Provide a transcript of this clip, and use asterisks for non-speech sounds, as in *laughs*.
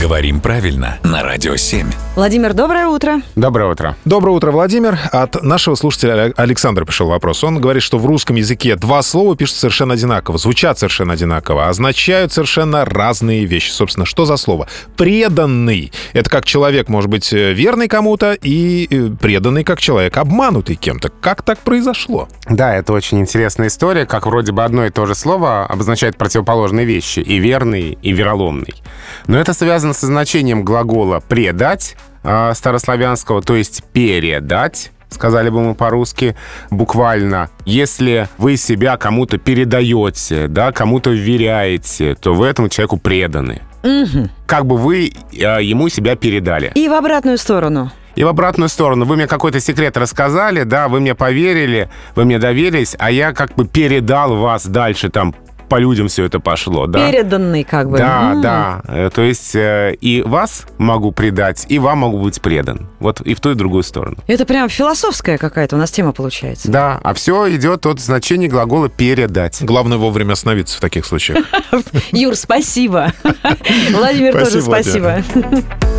Говорим правильно на Радио 7. Владимир, доброе утро. Доброе утро. Доброе утро, Владимир. От нашего слушателя Александра пришел вопрос. Он говорит, что в русском языке два слова пишут совершенно одинаково, звучат совершенно одинаково, означают совершенно разные вещи. Собственно, что за слово? Преданный. Это как человек может быть э, верный кому-то и э, преданный как человек, обманутый кем-то. Как так произошло? Да, это очень интересная история, как вроде бы одно и то же слово обозначает противоположные вещи. И верный, и вероломный. Но это связано со значением глагола «предать», а, старославянского, то есть «передать», сказали бы мы по-русски, буквально, если вы себя кому-то передаете, да, кому-то вверяете, то вы этому человеку преданы. Угу. Как бы вы э, ему себя передали. И в обратную сторону. И в обратную сторону. Вы мне какой-то секрет рассказали, да, вы мне поверили, вы мне доверились, а я как бы передал вас дальше там по людям все это пошло, да? Переданный как бы. Да, М. да. Э, То есть э, и вас могу предать, и вам могу быть предан. Вот и в ту, и в другую сторону. Это прям философская какая-то у нас тема получается. Да, а все идет от значения глагола «передать». Главное вовремя остановиться в таких случаях. *laughs* Юр, спасибо. *laughs* Владимир тоже Спасибо, спасибо.